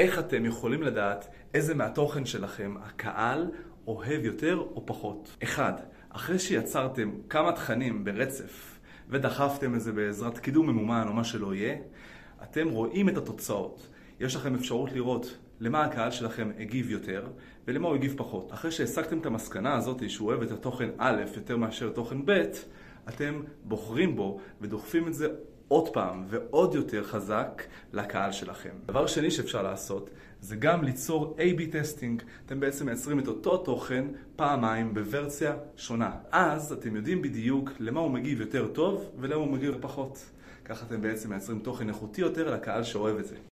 איך אתם יכולים לדעת איזה מהתוכן שלכם הקהל אוהב יותר או פחות? אחד, אחרי שיצרתם כמה תכנים ברצף ודחפתם את זה בעזרת קידום ממומן או מה שלא יהיה, אתם רואים את התוצאות. יש לכם אפשרות לראות למה הקהל שלכם הגיב יותר ולמה הוא הגיב פחות. אחרי שהסקתם את המסקנה הזאת שהוא אוהב את התוכן א' יותר מאשר תוכן ב', אתם בוחרים בו ודוחפים את זה עוד פעם ועוד יותר חזק לקהל שלכם. דבר שני שאפשר לעשות זה גם ליצור A-B טסטינג. אתם בעצם מייצרים את אותו תוכן פעמיים בוורסיה שונה. אז אתם יודעים בדיוק למה הוא מגיב יותר טוב ולמה הוא מגיב פחות. ככה אתם בעצם מייצרים תוכן איכותי יותר לקהל שאוהב את זה.